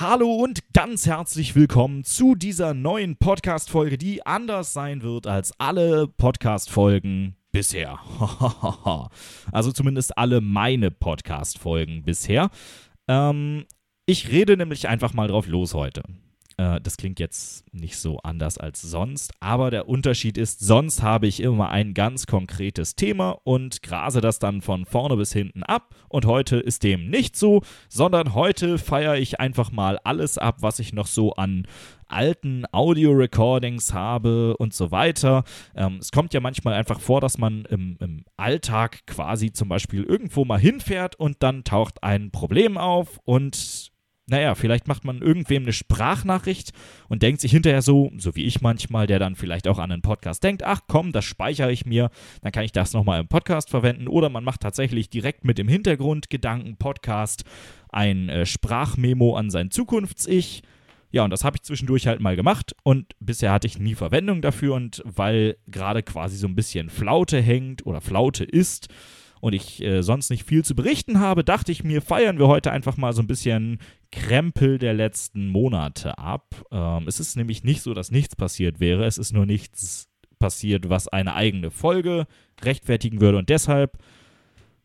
Hallo und ganz herzlich willkommen zu dieser neuen Podcast-Folge, die anders sein wird als alle Podcast-Folgen bisher. also zumindest alle meine Podcast-Folgen bisher. Ähm, ich rede nämlich einfach mal drauf los heute. Äh, das klingt jetzt nicht so anders als sonst, aber der Unterschied ist, sonst habe ich immer ein ganz konkretes Thema und grase das dann von vorne bis hinten ab und heute ist dem nicht so, sondern heute feiere ich einfach mal alles ab, was ich noch so an alten Audio-Recordings habe und so weiter. Ähm, es kommt ja manchmal einfach vor, dass man im, im, Alltag quasi zum Beispiel irgendwo mal hinfährt und dann taucht ein Problem auf und naja, vielleicht macht man irgendwem eine Sprachnachricht und denkt sich hinterher so, so wie ich manchmal, der dann vielleicht auch an einen Podcast denkt, ach komm, das speichere ich mir, dann kann ich das nochmal im Podcast verwenden. Oder man macht tatsächlich direkt mit dem Hintergrundgedanken-Podcast ein äh, Sprachmemo an sein Zukunfts-Ich. Ja, und das habe ich zwischendurch halt mal gemacht und bisher hatte ich nie Verwendung dafür und weil gerade quasi so ein bisschen Flaute hängt oder Flaute ist, und ich äh, sonst nicht viel zu berichten habe, dachte ich mir, feiern wir heute einfach mal so ein bisschen Krempel der letzten Monate ab. Ähm, es ist nämlich nicht so, dass nichts passiert wäre. Es ist nur nichts passiert, was eine eigene Folge rechtfertigen würde. Und deshalb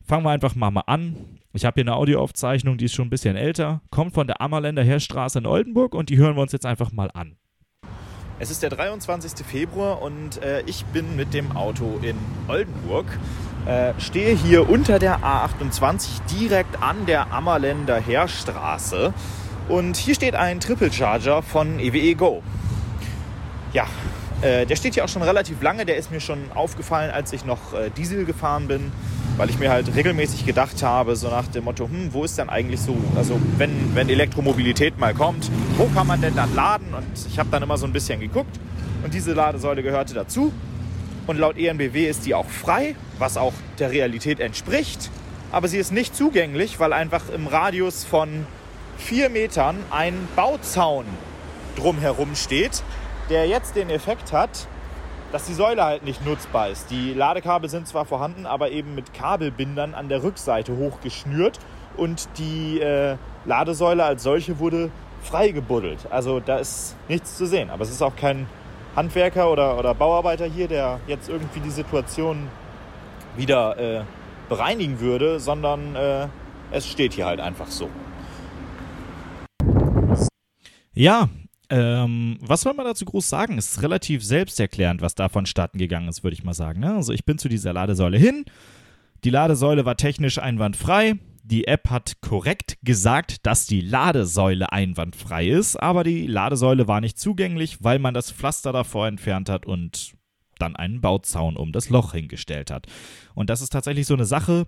fangen wir einfach mal, mal an. Ich habe hier eine Audioaufzeichnung, die ist schon ein bisschen älter, kommt von der Ammerländer Heerstraße in Oldenburg und die hören wir uns jetzt einfach mal an. Es ist der 23. Februar und äh, ich bin mit dem Auto in Oldenburg äh, stehe hier unter der A28 direkt an der Ammerländer Heerstraße. Und hier steht ein Triple Charger von EWE e Go. Ja, äh, der steht hier auch schon relativ lange. Der ist mir schon aufgefallen, als ich noch äh, Diesel gefahren bin, weil ich mir halt regelmäßig gedacht habe, so nach dem Motto, hm, wo ist denn eigentlich so, also wenn, wenn Elektromobilität mal kommt, wo kann man denn dann laden? Und ich habe dann immer so ein bisschen geguckt und diese Ladesäule gehörte dazu. Und laut ENBW ist die auch frei, was auch der Realität entspricht. Aber sie ist nicht zugänglich, weil einfach im Radius von vier Metern ein Bauzaun drumherum steht, der jetzt den Effekt hat, dass die Säule halt nicht nutzbar ist. Die Ladekabel sind zwar vorhanden, aber eben mit Kabelbindern an der Rückseite hochgeschnürt und die äh, Ladesäule als solche wurde freigebuddelt. Also da ist nichts zu sehen. Aber es ist auch kein Handwerker oder, oder Bauarbeiter hier, der jetzt irgendwie die Situation wieder äh, bereinigen würde, sondern äh, es steht hier halt einfach so. Ja, ähm, was soll man dazu groß sagen? Es ist relativ selbsterklärend, was da vonstatten gegangen ist, würde ich mal sagen. Ne? Also ich bin zu dieser Ladesäule hin. Die Ladesäule war technisch einwandfrei. Die App hat korrekt gesagt, dass die Ladesäule einwandfrei ist, aber die Ladesäule war nicht zugänglich, weil man das Pflaster davor entfernt hat und dann einen Bauzaun um das Loch hingestellt hat. Und das ist tatsächlich so eine Sache,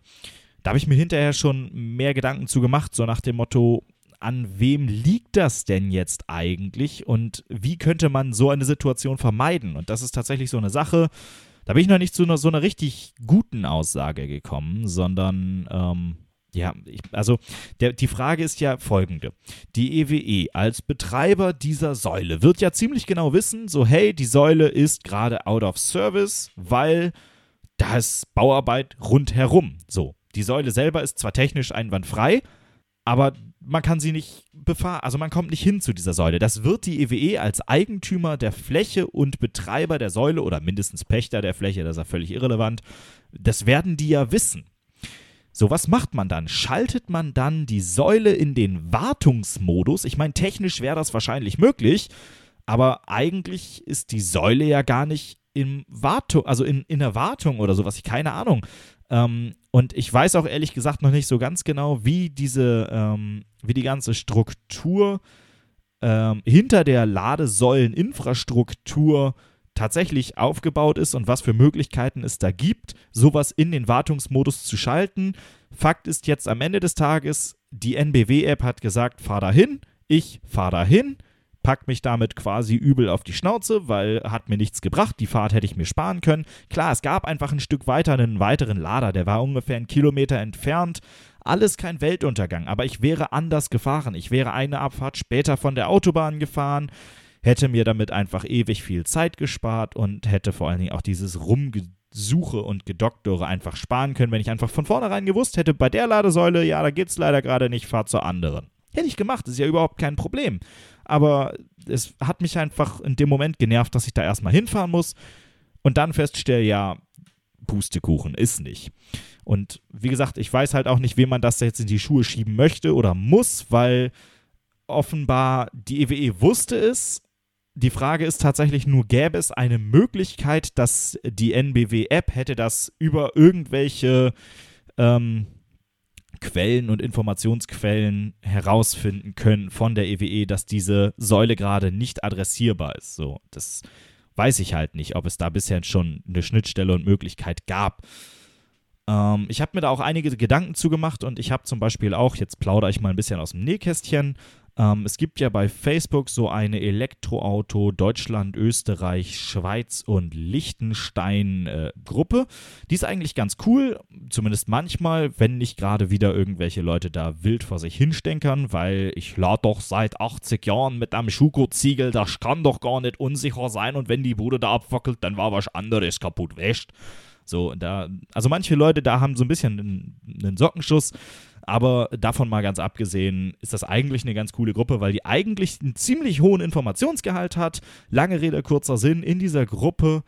da habe ich mir hinterher schon mehr Gedanken zu gemacht, so nach dem Motto, an wem liegt das denn jetzt eigentlich und wie könnte man so eine Situation vermeiden? Und das ist tatsächlich so eine Sache, da bin ich noch nicht zu einer, so einer richtig guten Aussage gekommen, sondern ähm, ja, ich, also der, die Frage ist ja folgende. Die EWE e als Betreiber dieser Säule wird ja ziemlich genau wissen, so hey, die Säule ist gerade out of service, weil da ist Bauarbeit rundherum. So, die Säule selber ist zwar technisch einwandfrei, aber man kann sie nicht befahren, also man kommt nicht hin zu dieser Säule. Das wird die EWE e als Eigentümer der Fläche und Betreiber der Säule oder mindestens Pächter der Fläche, das ist ja völlig irrelevant, das werden die ja wissen. So, was macht man dann? Schaltet man dann die Säule in den Wartungsmodus? Ich meine, technisch wäre das wahrscheinlich möglich, aber eigentlich ist die Säule ja gar nicht im Wartung, also in, in der Wartung oder sowas. Ich keine Ahnung. Ähm, und ich weiß auch ehrlich gesagt noch nicht so ganz genau, wie diese, ähm, wie die ganze Struktur ähm, hinter der Ladesäuleninfrastruktur tatsächlich aufgebaut ist und was für Möglichkeiten es da gibt, sowas in den Wartungsmodus zu schalten. Fakt ist jetzt am Ende des Tages, die NBW-App hat gesagt, fahr dahin, ich fahr dahin, pack mich damit quasi übel auf die Schnauze, weil hat mir nichts gebracht, die Fahrt hätte ich mir sparen können. Klar, es gab einfach ein Stück weiter einen weiteren Lader, der war ungefähr einen Kilometer entfernt. Alles kein Weltuntergang, aber ich wäre anders gefahren. Ich wäre eine Abfahrt später von der Autobahn gefahren hätte mir damit einfach ewig viel Zeit gespart und hätte vor allen Dingen auch dieses Rumgesuche und Gedoktore einfach sparen können, wenn ich einfach von vornherein gewusst hätte, bei der Ladesäule, ja, da geht's leider gerade nicht, fahr zur anderen. Hätte ich gemacht, ist ja überhaupt kein Problem. Aber es hat mich einfach in dem Moment genervt, dass ich da erstmal hinfahren muss und dann feststelle, ja, Pustekuchen ist nicht. Und wie gesagt, ich weiß halt auch nicht, wem man das jetzt in die Schuhe schieben möchte oder muss, weil offenbar die EWE e wusste es. Die Frage ist tatsächlich nur, gäbe es eine Möglichkeit, dass die NBW-App hätte das über irgendwelche ähm, Quellen und Informationsquellen herausfinden können von der EWE, e, dass diese Säule gerade nicht adressierbar ist. So, das weiß ich halt nicht, ob es da bisher schon eine Schnittstelle und Möglichkeit gab. Ähm, ich habe mir da auch einige Gedanken zugemacht und ich habe zum Beispiel auch, jetzt plaudere ich mal ein bisschen aus dem Nähkästchen, ähm, es gibt ja bei Facebook so eine Elektroauto Deutschland, Österreich, Schweiz und Liechtenstein äh, Gruppe. Die ist eigentlich ganz cool, zumindest manchmal, wenn nicht gerade wieder irgendwelche Leute da wild vor sich hinstenkern, weil ich lade doch seit 80 Jahren mit einem Schuko-Ziegel, das kann doch gar nicht unsicher sein und wenn die Bude da abfackelt, dann war was anderes kaputt wäscht. So, da, also manche Leute da haben so ein bisschen einen, einen Sockenschuss. Aber davon mal ganz abgesehen, ist das eigentlich eine ganz coole Gruppe, weil die eigentlich einen ziemlich hohen Informationsgehalt hat. Lange Rede, kurzer Sinn, in dieser Gruppe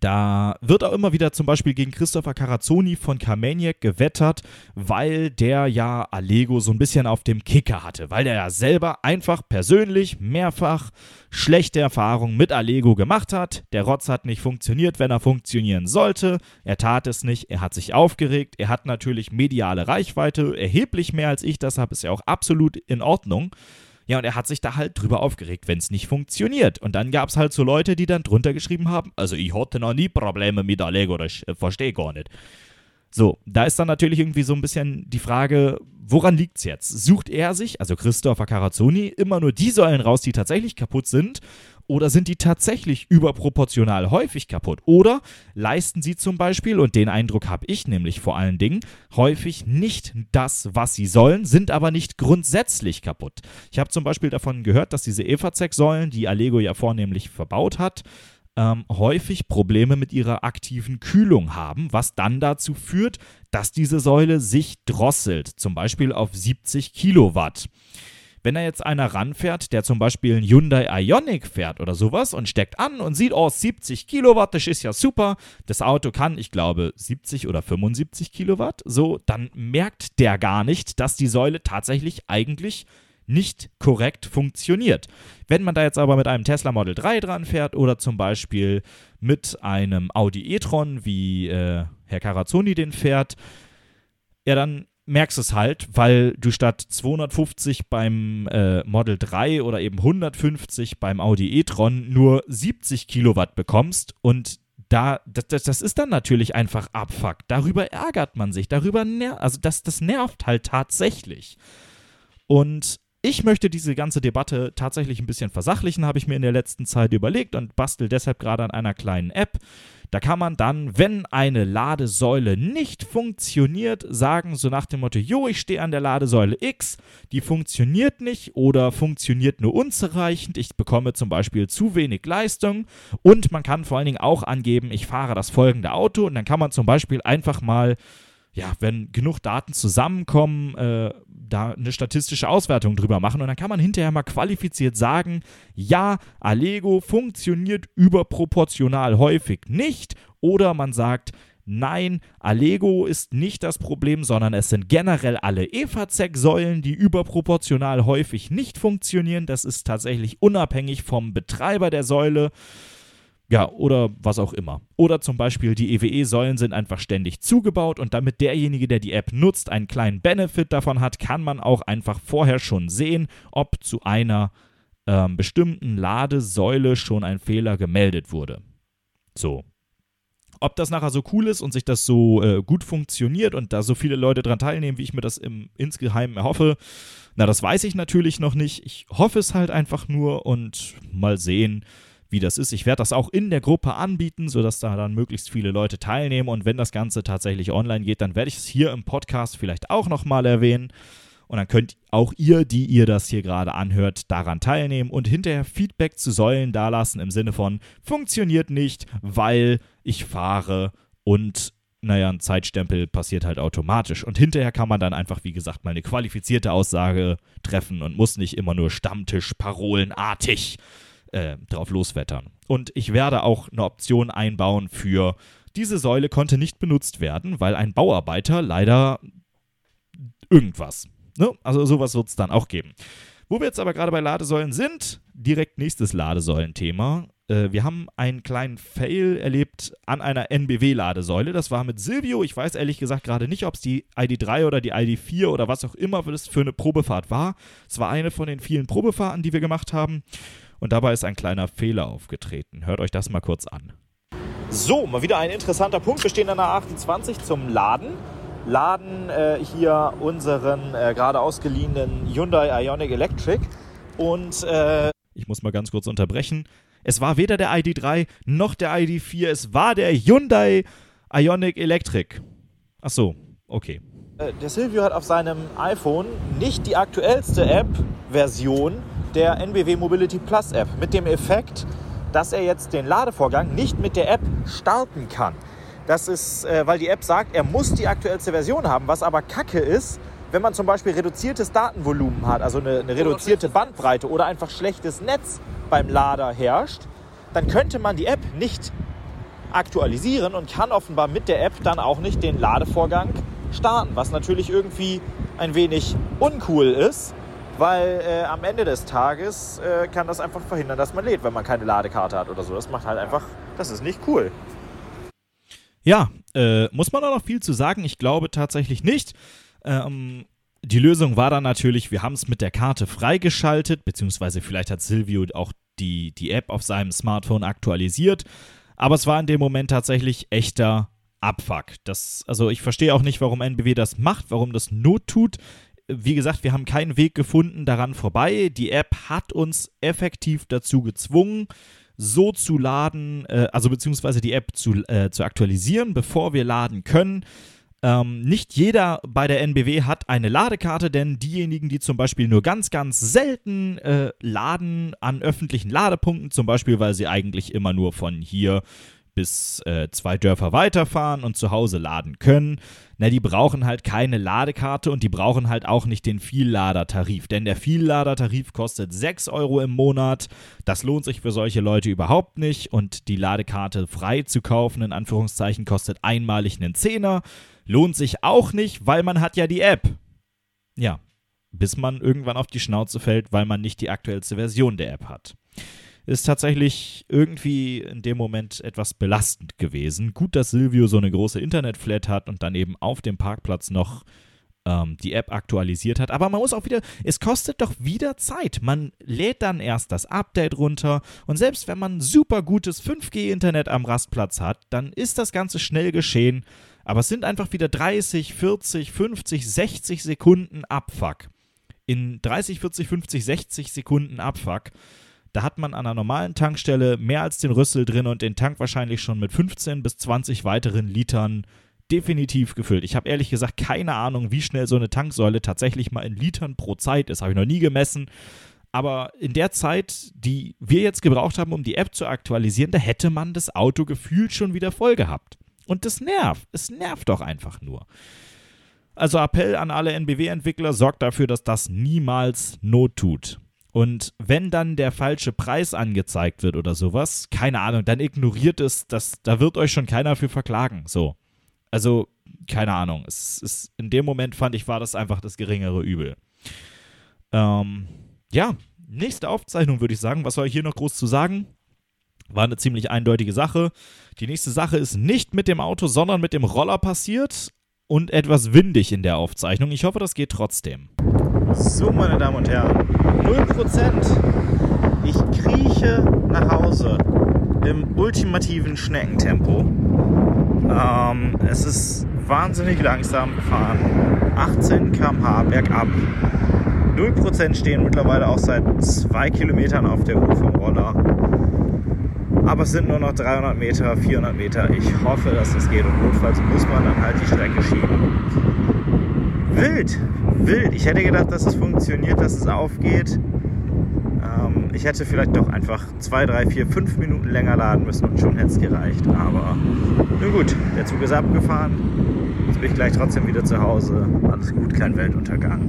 da wird auch immer wieder zum Beispiel gegen Christopher Carazzoni von Carmaniac gewettert, weil der ja Allego so ein bisschen auf dem Kicker hatte, weil der ja selber einfach persönlich mehrfach schlechte Erfahrungen mit Allego gemacht hat. Der Rotz hat nicht funktioniert, wenn er funktionieren sollte. Er tat es nicht, er hat sich aufgeregt, er hat natürlich mediale Reichweite, erheblich mehr als ich, deshalb ist er auch absolut in Ordnung. Ja, und er hat sich da halt drüber aufgeregt, wenn es nicht funktioniert. Und dann gab es halt so Leute, die dann drunter geschrieben haben, also ich hatte noch nie Probleme mit Allego, das äh, verstehe gar nicht. So, da ist dann natürlich irgendwie so ein bisschen die Frage, woran liegt es jetzt? Sucht er sich, also Christopher Carazzoni, immer nur die Säulen raus, die tatsächlich kaputt sind oder sind die tatsächlich überproportional häufig kaputt? Oder leisten sie zum Beispiel, und den Eindruck habe ich nämlich vor allen Dingen, häufig nicht das, was sie sollen, sind aber nicht grundsätzlich kaputt. Ich habe zum Beispiel davon gehört, dass diese Efazec-Säulen, die Allego ja vornehmlich verbaut hat, ähm, häufig Probleme mit ihrer aktiven Kühlung haben, was dann dazu führt, dass diese Säule sich drosselt, zum Beispiel auf 70 Kilowatt. Wenn da jetzt einer ranfährt, der zum Beispiel einen Hyundai Ioniq fährt oder sowas und steckt an und sieht, oh, 70 Kilowatt, das ist ja super. Das Auto kann, ich glaube, 70 oder 75 Kilowatt. So, dann merkt der gar nicht, dass die Säule tatsächlich eigentlich nicht korrekt funktioniert. Wenn man da jetzt aber mit einem Tesla Model 3 dran fährt oder zum Beispiel mit einem Audi e-tron, wie äh, Herr Carazzoni den fährt, ja, dann merkst es halt, weil du statt 250 beim äh, Model 3 oder eben 150 beim Audi e-tron nur 70 Kilowatt bekommst und da, das, das, ist dann natürlich einfach Abfuck. Darüber ärgert man sich, darüber ner also das, das nervt halt tatsächlich. Und ich möchte diese ganze Debatte tatsächlich ein bisschen versachlichen, habe ich mir in der letzten Zeit überlegt und bastel deshalb gerade an einer kleinen App. Da kann man dann, wenn eine Ladesäule nicht funktioniert, sagen so nach dem Motto, jo, ich stehe an der Ladesäule X, die funktioniert nicht oder funktioniert nur unzureichend, ich bekomme zum Beispiel zu wenig Leistung und man kann vor allen Dingen auch angeben, ich fahre das folgende Auto und dann kann man zum Beispiel einfach mal ja, wenn genug Daten zusammenkommen, äh, da eine statistische Auswertung drüber machen und dann kann man hinterher mal qualifiziert sagen, ja, Allego funktioniert überproportional häufig nicht oder man sagt, Nein, Allego ist nicht das Problem, sondern es sind generell alle EVAZEC-Säulen, die überproportional häufig nicht funktionieren. Das ist tatsächlich unabhängig vom Betreiber der Säule. Ja, oder was auch immer. Oder zum Beispiel die EWE-Säulen sind einfach ständig zugebaut und damit derjenige, der die App nutzt, einen kleinen Benefit davon hat, kann man auch einfach vorher schon sehen, ob zu einer ähm, bestimmten Ladesäule schon ein Fehler gemeldet wurde. So. Ob das nachher so cool ist und sich das so äh, gut funktioniert und da so viele Leute dran teilnehmen, wie ich mir das im, insgeheim erhoffe, na, das weiß ich natürlich noch nicht. Ich hoffe es halt einfach nur und mal sehen wie das ist. Ich werde das auch in der Gruppe anbieten, sodass da dann möglichst viele Leute teilnehmen. Und wenn das Ganze tatsächlich online geht, dann werde ich es hier im Podcast vielleicht auch nochmal erwähnen. Und dann könnt auch ihr, die ihr das hier gerade anhört, daran teilnehmen und hinterher Feedback zu Säulen dalassen im Sinne von funktioniert nicht, weil ich fahre und naja, ein Zeitstempel passiert halt automatisch. Und hinterher kann man dann einfach, wie gesagt, mal eine qualifizierte Aussage treffen und muss nicht immer nur Stammtisch, parolenartig äh, drauf loswettern. Und ich werde auch eine Option einbauen für diese Säule konnte nicht benutzt werden, weil ein Bauarbeiter leider irgendwas. Ne? Also sowas wird es dann auch geben. Wo wir jetzt aber gerade bei Ladesäulen sind, direkt nächstes Ladesäulenthema. Äh, wir haben einen kleinen Fail erlebt an einer NBW-Ladesäule. Das war mit Silvio. Ich weiß ehrlich gesagt gerade nicht, ob es die ID3 oder die ID4 oder was auch immer das für eine Probefahrt war. Es war eine von den vielen Probefahrten, die wir gemacht haben. Und dabei ist ein kleiner Fehler aufgetreten. Hört euch das mal kurz an. So, mal wieder ein interessanter Punkt. Wir stehen an der 28 zum Laden. Laden äh, hier unseren äh, gerade ausgeliehenen Hyundai Ionic Electric. Und äh ich muss mal ganz kurz unterbrechen. Es war weder der ID3 noch der ID4, es war der Hyundai Ionic Electric. Ach so, okay. Äh, der Silvio hat auf seinem iPhone nicht die aktuellste App-Version der NBW Mobility Plus App mit dem Effekt, dass er jetzt den Ladevorgang nicht mit der App starten kann. Das ist, äh, weil die App sagt, er muss die aktuellste Version haben, was aber kacke ist, wenn man zum Beispiel reduziertes Datenvolumen hat, also eine, eine reduzierte Bandbreite oder einfach schlechtes Netz beim Lader herrscht, dann könnte man die App nicht aktualisieren und kann offenbar mit der App dann auch nicht den Ladevorgang starten, was natürlich irgendwie ein wenig uncool ist, weil äh, am Ende des Tages äh, kann das einfach verhindern, dass man lädt, wenn man keine Ladekarte hat oder so. Das macht halt einfach, das ist nicht cool. Ja, äh, muss man da noch viel zu sagen? Ich glaube tatsächlich nicht. Ähm, die Lösung war dann natürlich, wir haben es mit der Karte freigeschaltet, beziehungsweise vielleicht hat Silvio auch die, die App auf seinem Smartphone aktualisiert. Aber es war in dem Moment tatsächlich echter Abfuck. Das, also ich verstehe auch nicht, warum NBW das macht, warum das Not tut wie gesagt, wir haben keinen Weg gefunden daran vorbei. Die App hat uns effektiv dazu gezwungen, so zu laden, äh, also beziehungsweise die App zu, äh, zu aktualisieren, bevor wir laden können. Ähm, nicht jeder bei der NBW hat eine Ladekarte, denn diejenigen, die zum Beispiel nur ganz, ganz selten äh, laden an öffentlichen Ladepunkten, zum Beispiel, weil sie eigentlich immer nur von hier bis äh, zwei Dörfer weiterfahren und zu Hause laden können, na, die brauchen halt keine Ladekarte und die brauchen halt auch nicht den Vielladertarif. Denn der Vielladertarif kostet 6 Euro im Monat. Das lohnt sich für solche Leute überhaupt nicht. Und die Ladekarte frei zu kaufen, in Anführungszeichen, kostet einmalig einen Zehner. Lohnt sich auch nicht, weil man hat ja die App. Ja, bis man irgendwann auf die Schnauze fällt, weil man nicht die aktuellste Version der App hat ist tatsächlich irgendwie in dem Moment etwas belastend gewesen. Gut, dass Silvio so eine große Internetflat hat und dann eben auf dem Parkplatz noch ähm, die App aktualisiert hat. Aber man muss auch wieder, es kostet doch wieder Zeit. Man lädt dann erst das Update runter und selbst wenn man super gutes 5G-Internet am Rastplatz hat, dann ist das Ganze schnell geschehen. Aber es sind einfach wieder 30, 40, 50, 60 Sekunden Abfuck. In 30, 40, 50, 60 Sekunden Abfuck da hat man an einer normalen Tankstelle mehr als den Rüssel drin und den Tank wahrscheinlich schon mit 15 bis 20 weiteren Litern definitiv gefüllt. Ich habe ehrlich gesagt keine Ahnung, wie schnell so eine Tanksäule tatsächlich mal in Litern pro Zeit ist. Habe ich noch nie gemessen. Aber in der Zeit, die wir jetzt gebraucht haben, um die App zu aktualisieren, da hätte man das Auto gefühlt schon wieder voll gehabt. Und das nervt. Es nervt doch einfach nur. Also Appell an alle NBW-Entwickler, sorgt dafür, dass das niemals Not tut. Und wenn dann der falsche Preis angezeigt wird oder sowas, keine Ahnung, dann ignoriert es, das, da wird euch schon keiner für verklagen. So. Also, keine Ahnung. Es ist, in dem Moment fand ich, war das einfach das geringere Übel. Ähm, ja, nächste Aufzeichnung würde ich sagen. Was soll ich hier noch groß zu sagen? War eine ziemlich eindeutige Sache. Die nächste Sache ist nicht mit dem Auto, sondern mit dem Roller passiert und etwas windig in der Aufzeichnung. Ich hoffe, das geht trotzdem. So, meine Damen und Herren, 0%. Ich krieche nach Hause im ultimativen Schneckentempo. Ähm, es ist wahnsinnig langsam gefahren. 18 km/h bergab. 0% stehen mittlerweile auch seit zwei Kilometern auf der Uhr vom Roller. Aber es sind nur noch 300 Meter, 400 Meter. Ich hoffe, dass es geht und notfalls muss man dann halt die Strecke schieben. Wild, wild. Ich hätte gedacht, dass es funktioniert, dass es aufgeht. Ähm, ich hätte vielleicht doch einfach zwei, drei, vier, fünf Minuten länger laden müssen und schon hätte es gereicht. Aber nun gut, der Zug ist abgefahren. Jetzt bin ich gleich trotzdem wieder zu Hause. Alles gut, kein Weltuntergang.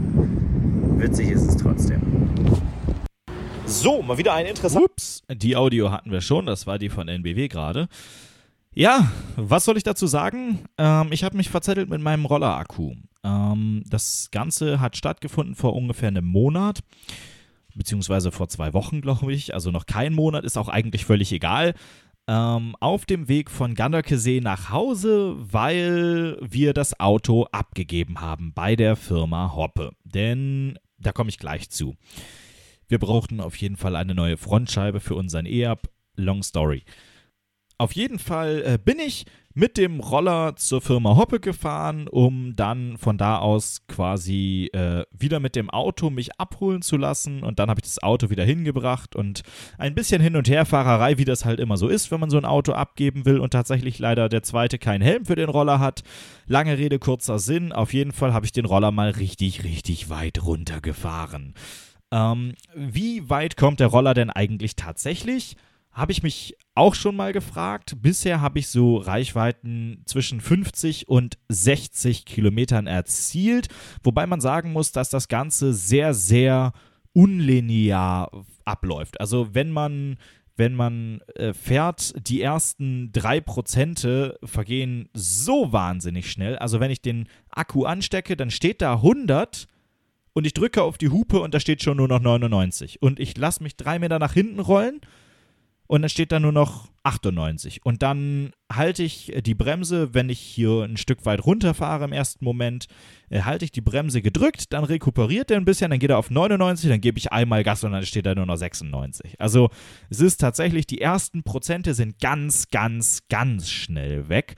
Witzig ist es trotzdem. So, mal wieder ein interessanter. Ups, die Audio hatten wir schon, das war die von NBW gerade. Ja, was soll ich dazu sagen? Ähm, ich habe mich verzettelt mit meinem Rollerakku. Ähm, das Ganze hat stattgefunden vor ungefähr einem Monat, beziehungsweise vor zwei Wochen, glaube ich. Also noch kein Monat, ist auch eigentlich völlig egal. Ähm, auf dem Weg von Ganderkesee nach Hause, weil wir das Auto abgegeben haben bei der Firma Hoppe. Denn da komme ich gleich zu. Wir brauchten auf jeden Fall eine neue Frontscheibe für unseren E-Up. Long Story. Auf jeden Fall äh, bin ich mit dem Roller zur Firma Hoppe gefahren, um dann von da aus quasi äh, wieder mit dem Auto mich abholen zu lassen. Und dann habe ich das Auto wieder hingebracht und ein bisschen Hin- und Herfahrerei, wie das halt immer so ist, wenn man so ein Auto abgeben will und tatsächlich leider der zweite keinen Helm für den Roller hat. Lange Rede, kurzer Sinn. Auf jeden Fall habe ich den Roller mal richtig, richtig weit runtergefahren. Ähm, wie weit kommt der Roller denn eigentlich tatsächlich? Habe ich mich auch schon mal gefragt. Bisher habe ich so Reichweiten zwischen 50 und 60 Kilometern erzielt, wobei man sagen muss, dass das Ganze sehr, sehr unlinear abläuft. Also wenn man wenn man äh, fährt, die ersten drei Prozente vergehen so wahnsinnig schnell. Also wenn ich den Akku anstecke, dann steht da 100 und ich drücke auf die Hupe und da steht schon nur noch 99. Und ich lasse mich drei Meter nach hinten rollen und dann steht da nur noch 98. Und dann halte ich die Bremse, wenn ich hier ein Stück weit runterfahre im ersten Moment, äh, halte ich die Bremse gedrückt, dann rekuperiert er ein bisschen, dann geht er auf 99, dann gebe ich einmal Gas und dann steht da nur noch 96. Also es ist tatsächlich, die ersten Prozente sind ganz, ganz, ganz schnell weg.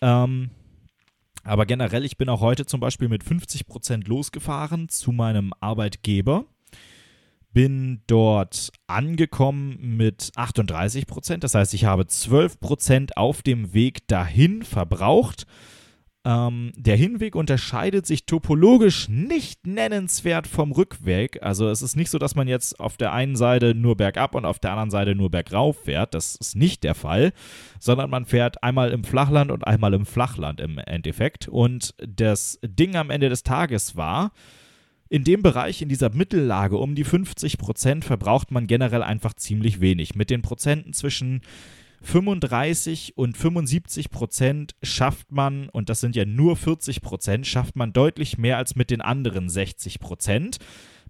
Ähm, aber generell, ich bin auch heute zum Beispiel mit 50% losgefahren zu meinem Arbeitgeber bin dort angekommen mit 38 Prozent. Das heißt, ich habe 12 Prozent auf dem Weg dahin verbraucht. Ähm, der Hinweg unterscheidet sich topologisch nicht nennenswert vom Rückweg. Also es ist nicht so, dass man jetzt auf der einen Seite nur bergab und auf der anderen Seite nur bergauf fährt. Das ist nicht der Fall, sondern man fährt einmal im Flachland und einmal im Flachland im Endeffekt. Und das Ding am Ende des Tages war, in dem Bereich, in dieser Mittellage um die 50 Prozent, verbraucht man generell einfach ziemlich wenig. Mit den Prozenten zwischen 35 und 75 Prozent schafft man, und das sind ja nur 40 Prozent, schafft man deutlich mehr als mit den anderen 60 Prozent.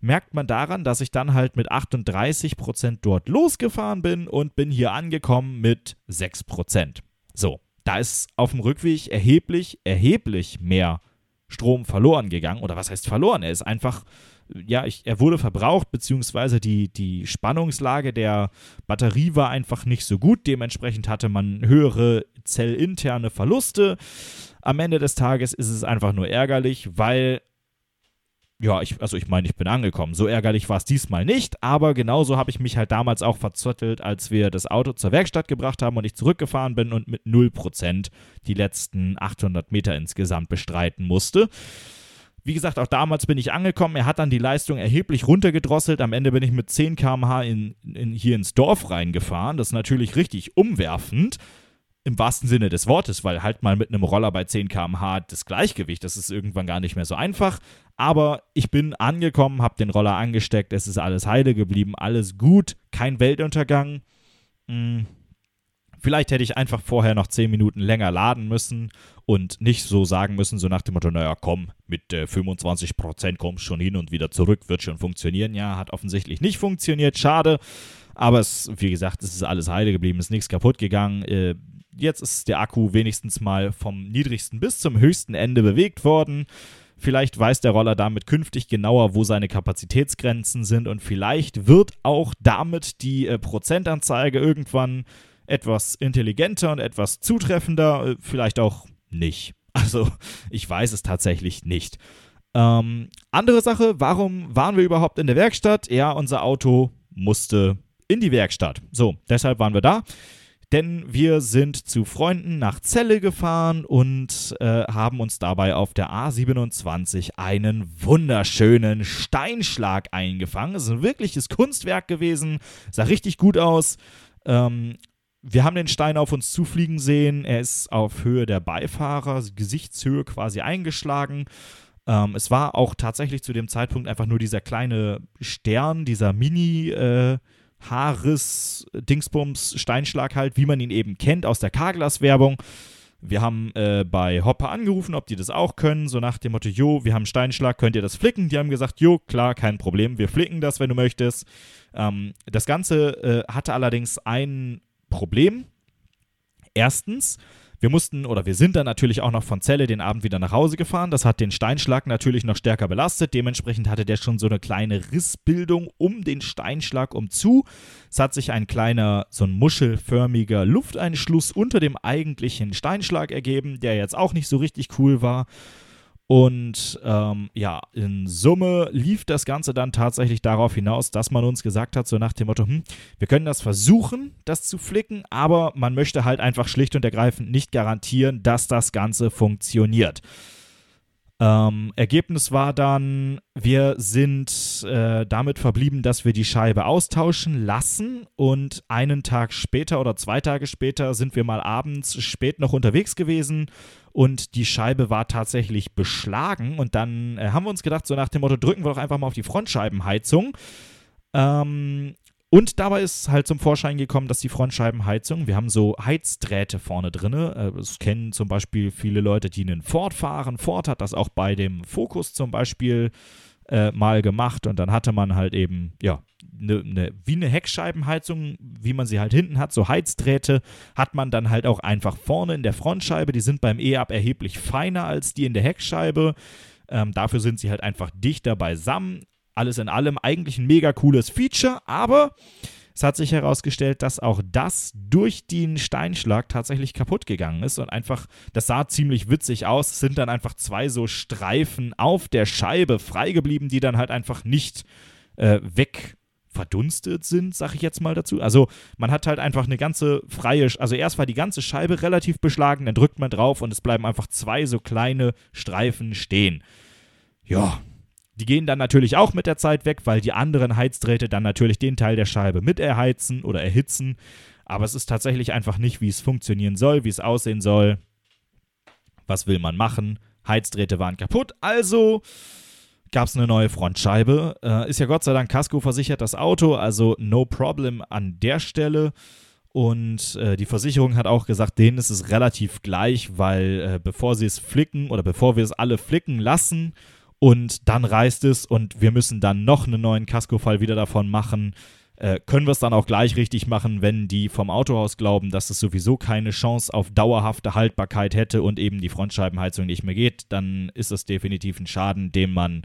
Merkt man daran, dass ich dann halt mit 38 Prozent dort losgefahren bin und bin hier angekommen mit 6 Prozent. So, da ist auf dem Rückweg erheblich, erheblich mehr Strom verloren gegangen. Oder was heißt verloren? Er ist einfach, ja, ich, er wurde verbraucht, beziehungsweise die, die Spannungslage der Batterie war einfach nicht so gut. Dementsprechend hatte man höhere zellinterne Verluste. Am Ende des Tages ist es einfach nur ärgerlich, weil ja, ich, also ich meine, ich bin angekommen. So ärgerlich war es diesmal nicht, aber genauso habe ich mich halt damals auch verzottelt, als wir das Auto zur Werkstatt gebracht haben und ich zurückgefahren bin und mit 0% die letzten 800 Meter insgesamt bestreiten musste. Wie gesagt, auch damals bin ich angekommen. Er hat dann die Leistung erheblich runtergedrosselt. Am Ende bin ich mit 10 km/h in, in, hier ins Dorf reingefahren. Das ist natürlich richtig umwerfend im wahrsten Sinne des Wortes, weil halt mal mit einem Roller bei 10 km/h das Gleichgewicht, das ist irgendwann gar nicht mehr so einfach. Aber ich bin angekommen, habe den Roller angesteckt, es ist alles heile geblieben, alles gut, kein Weltuntergang. Hm. Vielleicht hätte ich einfach vorher noch 10 Minuten länger laden müssen und nicht so sagen müssen, so nach dem Motto, naja, komm, mit äh, 25% kommst schon hin und wieder zurück, wird schon funktionieren. Ja, hat offensichtlich nicht funktioniert, schade. Aber es, wie gesagt, es ist alles heile geblieben, ist nichts kaputt gegangen. Äh, jetzt ist der Akku wenigstens mal vom niedrigsten bis zum höchsten Ende bewegt worden. Vielleicht weiß der Roller damit künftig genauer, wo seine Kapazitätsgrenzen sind und vielleicht wird auch damit die äh, Prozentanzeige irgendwann etwas intelligenter und etwas zutreffender, äh, vielleicht auch nicht. Also ich weiß es tatsächlich nicht. Ähm, andere Sache, warum waren wir überhaupt in der Werkstatt? Ja, unser Auto musste in die Werkstatt. So, deshalb waren wir da. Denn wir sind zu Freunden nach Celle gefahren und äh, haben uns dabei auf der A27 einen wunderschönen Steinschlag eingefangen. Es ist ein wirkliches Kunstwerk gewesen, sah richtig gut aus. Ähm, wir haben den Stein auf uns zufliegen sehen. Er ist auf Höhe der Beifahrer, Gesichtshöhe quasi eingeschlagen. Ähm, es war auch tatsächlich zu dem Zeitpunkt einfach nur dieser kleine Stern, dieser Mini- äh, Haarriss, Dingsbums, Steinschlag halt, wie man ihn eben kennt aus der Carglass-Werbung. Wir haben äh, bei Hopper angerufen, ob die das auch können, so nach dem Motto, jo, wir haben Steinschlag, könnt ihr das flicken? Die haben gesagt, jo, klar, kein Problem, wir flicken das, wenn du möchtest. Ähm, das Ganze äh, hatte allerdings ein Problem. Erstens, wir mussten oder wir sind dann natürlich auch noch von Celle den Abend wieder nach Hause gefahren. Das hat den Steinschlag natürlich noch stärker belastet. Dementsprechend hatte der schon so eine kleine Rissbildung um den Steinschlag umzu. Es hat sich ein kleiner, so ein muschelförmiger Lufteinschluss unter dem eigentlichen Steinschlag ergeben, der jetzt auch nicht so richtig cool war. Und ähm, ja, in Summe lief das Ganze dann tatsächlich darauf hinaus, dass man uns gesagt hat, so nach dem Motto, hm, wir können das versuchen, das zu flicken, aber man möchte halt einfach schlicht und ergreifend nicht garantieren, dass das Ganze funktioniert. Ähm, Ergebnis war dann, wir sind äh, damit verblieben, dass wir die Scheibe austauschen lassen und einen Tag später oder zwei Tage später sind wir mal abends spät noch unterwegs gewesen und die Scheibe war tatsächlich beschlagen und dann äh, haben wir uns gedacht, so nach dem Motto, drücken wir doch einfach mal auf die Frontscheibenheizung. Ähm, und dabei ist halt zum Vorschein gekommen, dass die Frontscheibenheizung, wir haben so Heizdrähte vorne drin. Äh, das kennen zum Beispiel viele Leute, die einen Ford fahren. Ford hat das auch bei dem Focus zum Beispiel äh, mal gemacht und dann hatte man halt eben, ja, ne, ne, wie eine Heckscheibenheizung, wie man sie halt hinten hat, so Heizdrähte, hat man dann halt auch einfach vorne in der Frontscheibe. Die sind beim E-Up erheblich feiner als die in der Heckscheibe. Ähm, dafür sind sie halt einfach dichter beisammen alles in allem eigentlich ein mega cooles Feature, aber es hat sich herausgestellt, dass auch das durch den Steinschlag tatsächlich kaputt gegangen ist und einfach, das sah ziemlich witzig aus. Es sind dann einfach zwei so Streifen auf der Scheibe freigeblieben, die dann halt einfach nicht äh, weg verdunstet sind, sag ich jetzt mal dazu. Also man hat halt einfach eine ganze freie, also erst war die ganze Scheibe relativ beschlagen, dann drückt man drauf und es bleiben einfach zwei so kleine Streifen stehen. Ja, die gehen dann natürlich auch mit der Zeit weg, weil die anderen Heizdrähte dann natürlich den Teil der Scheibe mit erheizen oder erhitzen. Aber es ist tatsächlich einfach nicht, wie es funktionieren soll, wie es aussehen soll. Was will man machen? Heizdrähte waren kaputt, also gab es eine neue Frontscheibe. Äh, ist ja Gott sei Dank Casco versichert das Auto, also no problem an der Stelle. Und äh, die Versicherung hat auch gesagt, denen ist es relativ gleich, weil äh, bevor sie es flicken oder bevor wir es alle flicken lassen, und dann reißt es und wir müssen dann noch einen neuen Casco-Fall wieder davon machen. Äh, können wir es dann auch gleich richtig machen, wenn die vom Autohaus glauben, dass es sowieso keine Chance auf dauerhafte Haltbarkeit hätte und eben die Frontscheibenheizung nicht mehr geht, dann ist es definitiv ein Schaden, den man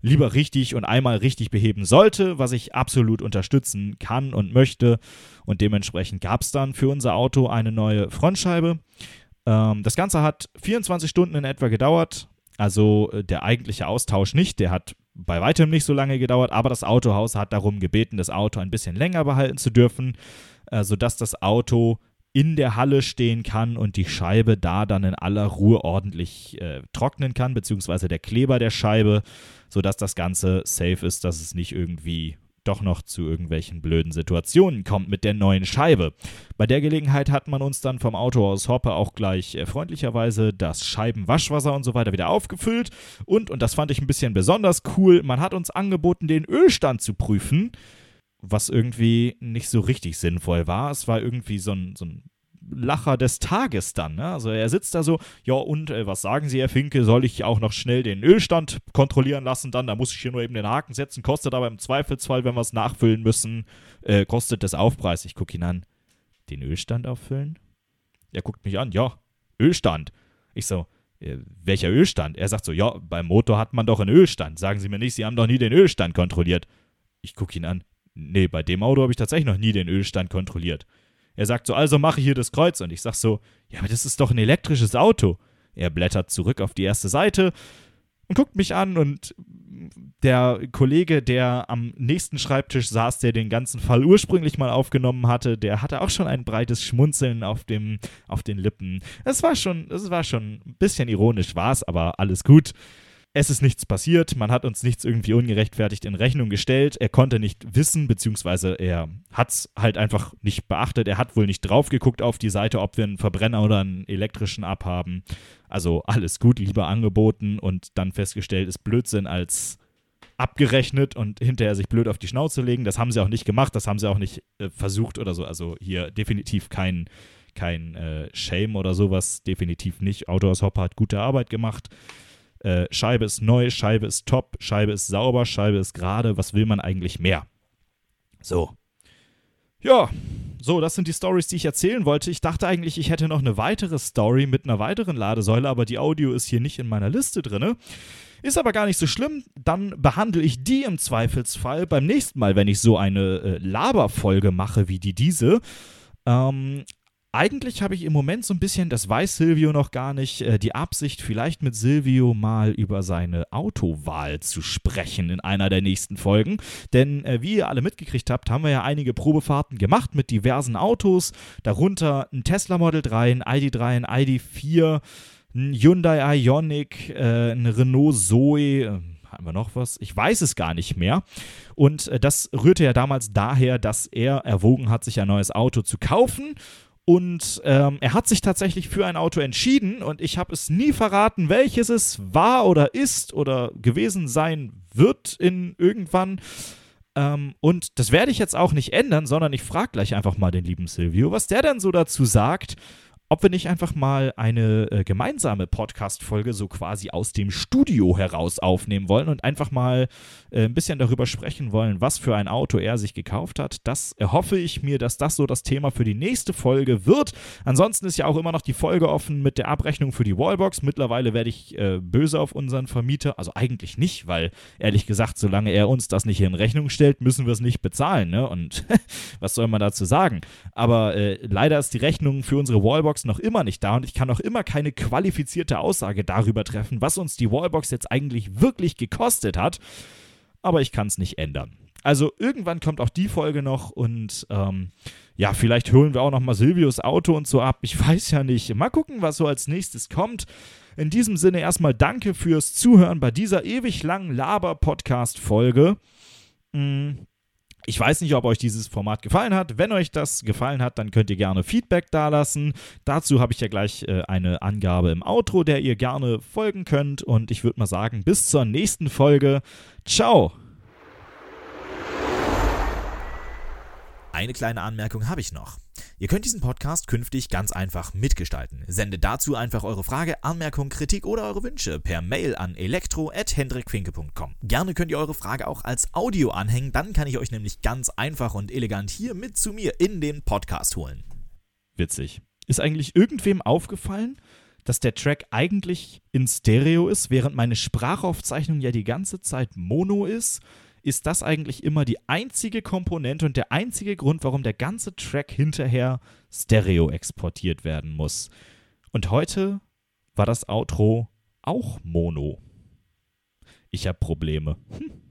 lieber richtig und einmal richtig beheben sollte, was ich absolut unterstützen kann und möchte. Und dementsprechend gab es dann für unser Auto eine neue Frontscheibe. Ähm, das Ganze hat 24 Stunden in etwa gedauert. Also äh, der eigentliche Austausch nicht, der hat bei weitem nicht so lange gedauert, aber das Autohaus hat darum gebeten, das Auto ein bisschen länger behalten zu dürfen, äh, sodass das Auto in der Halle stehen kann und die Scheibe da dann in aller Ruhe ordentlich äh, trocknen kann, beziehungsweise der Kleber der Scheibe, sodass das Ganze safe ist, dass es nicht irgendwie doch noch zu irgendwelchen blöden Situationen kommt mit der neuen Scheibe. Bei der Gelegenheit hat man uns dann vom Auto aus Hoppe auch gleich äh, freundlicherweise das Scheibenwaschwasser und so weiter wieder aufgefüllt. Und, und das fand ich ein bisschen besonders cool, man hat uns angeboten, den Ölstand zu prüfen was irgendwie nicht so richtig sinnvoll war. Es war irgendwie so ein, so ein Lacher des Tages dann. Ne? Also er sitzt da so, ja und äh, was sagen Sie, Herr Finke, soll ich auch noch schnell den Ölstand kontrollieren lassen dann? Da muss ich hier nur eben den Haken setzen, kostet aber im Zweifelsfall, wenn wir es nachfüllen müssen, äh, kostet das Aufpreis. Ich gucke ihn an, den Ölstand auffüllen? Er guckt mich an, ja, Ölstand. Ich so, äh, welcher Ölstand? Er sagt so, ja, beim Motor hat man doch einen Ölstand. Sagen Sie mir nicht, Sie haben doch nie den Ölstand kontrolliert. Ich gucke ihn an, nee, bei dem Auto habe ich tatsächlich noch nie den Ölstand kontrolliert. Er sagt so, also mache hier das Kreuz. Und ich sag so, ja, aber das ist doch ein elektrisches Auto. Er blättert zurück auf die erste Seite. und guckt mich an und der Kollege, der am nächsten Schreibtisch saß, der den ganzen Fall ursprünglich mal aufgenommen hatte, der hatte auch schon ein breites Schmunzeln auf, dem, auf den Lippen. Es war schon, es war schon ein bisschen ironisch, war es, aber alles gut. Es ist nichts passiert, man hat uns nichts irgendwie ungerechtfertigt in Rechnung gestellt. Er konnte nicht wissen, beziehungsweise er hat es halt einfach nicht beachtet. Er hat wohl nicht drauf geguckt auf die Seite, ob wir einen Verbrenner oder einen elektrischen abhaben. Also alles gut, lieber angeboten und dann festgestellt, ist Blödsinn als abgerechnet und hinterher sich blöd auf die Schnauze legen. Das haben sie auch nicht gemacht, das haben sie auch nicht äh, versucht oder so. Also hier definitiv kein, kein äh, Shame oder sowas, definitiv nicht. Autors Hopper hat gute Arbeit gemacht. Äh, Scheibe ist neu, Scheibe ist top, Scheibe ist sauber, Scheibe ist gerade. Was will man eigentlich mehr? So. Ja, so, das sind die Stories, die ich erzählen wollte. Ich dachte eigentlich, ich hätte noch eine weitere Story mit einer weiteren Ladesäule, aber die Audio ist hier nicht in meiner Liste drin. Ist aber gar nicht so schlimm. Dann behandle ich die im Zweifelsfall beim nächsten Mal, wenn ich so eine äh, Laberfolge mache wie die diese. Ähm, eigentlich habe ich im Moment so ein bisschen, das weiß Silvio noch gar nicht, äh, die Absicht, vielleicht mit Silvio mal über seine Autowahl zu sprechen in einer der nächsten Folgen. Denn äh, wie ihr alle mitgekriegt habt, haben wir ja einige Probefahrten gemacht mit diversen Autos, darunter ein Tesla Model 3, ein ID3, ein ID4, ein Hyundai Ioniq, äh, ein Renault Zoe. Haben wir noch was? Ich weiß es gar nicht mehr. Und das rührte ja damals daher, dass er erwogen hat, sich ein neues Auto zu kaufen und ähm, er hat sich tatsächlich für ein Auto entschieden und ich habe es nie verraten, welches es war oder ist oder gewesen sein wird in irgendwann. Ähm, und das werde ich jetzt auch nicht ändern, sondern ich frage gleich einfach mal den lieben Silvio, was der denn so dazu sagt ob wir nicht einfach mal eine äh, gemeinsame Podcast-Folge so quasi aus dem Studio heraus aufnehmen wollen und einfach mal äh, ein bisschen darüber sprechen wollen, was für ein Auto er sich gekauft hat. Das erhoffe ich mir, dass das so das Thema für die nächste Folge wird. Ansonsten ist ja auch immer noch die Folge offen mit der Abrechnung für die Wallbox. Mittlerweile werde ich äh, böse auf unseren Vermieter. Also eigentlich nicht, weil ehrlich gesagt, solange er uns das nicht in Rechnung stellt, müssen wir es nicht bezahlen. Ne? Und was soll man dazu sagen? Aber äh, leider ist die Rechnung für unsere Wallbox Wallbox noch immer nicht da und ich kann noch immer keine qualifizierte Aussage darüber treffen, was uns die Wallbox jetzt eigentlich wirklich gekostet hat. Aber ich kann es nicht ändern. Also irgendwann kommt auch die Folge noch und ähm, ja, vielleicht holen wir auch noch mal Silvios Auto und so ab. Ich weiß ja nicht. Mal gucken, was so als nächstes kommt. In diesem Sinne erstmal danke fürs Zuhören bei dieser ewig langen Laber-Podcast-Folge. Mm. Ich weiß nicht, ob euch dieses Format gefallen hat. Wenn euch das gefallen hat, dann könnt ihr gerne Feedback dalassen. Dazu habe ich ja gleich äh, eine Angabe im Outro, der ihr gerne folgen könnt. Und ich würde mal sagen, bis zur nächsten Folge. Ciao! Eine kleine Anmerkung habe ich noch. Ihr könnt diesen Podcast künftig ganz einfach mitgestalten. Sendet dazu einfach eure Frage, Anmerkung, Kritik oder eure Wünsche per Mail an elektro@hendrikfinke.com. Gerne könnt ihr eure Frage auch als Audio anhängen, dann kann ich euch nämlich ganz einfach und elegant hier mit zu mir in den Podcast holen. Witzig. Ist eigentlich irgendwem aufgefallen, dass der Track eigentlich in Stereo ist, während meine Sprachaufzeichnung ja die ganze Zeit Mono ist? Ist das eigentlich immer die einzige Komponente und der einzige Grund, warum der ganze Track hinterher Stereo exportiert werden muss. Und heute war das Outro auch Mono. Ich habe Probleme. Hm.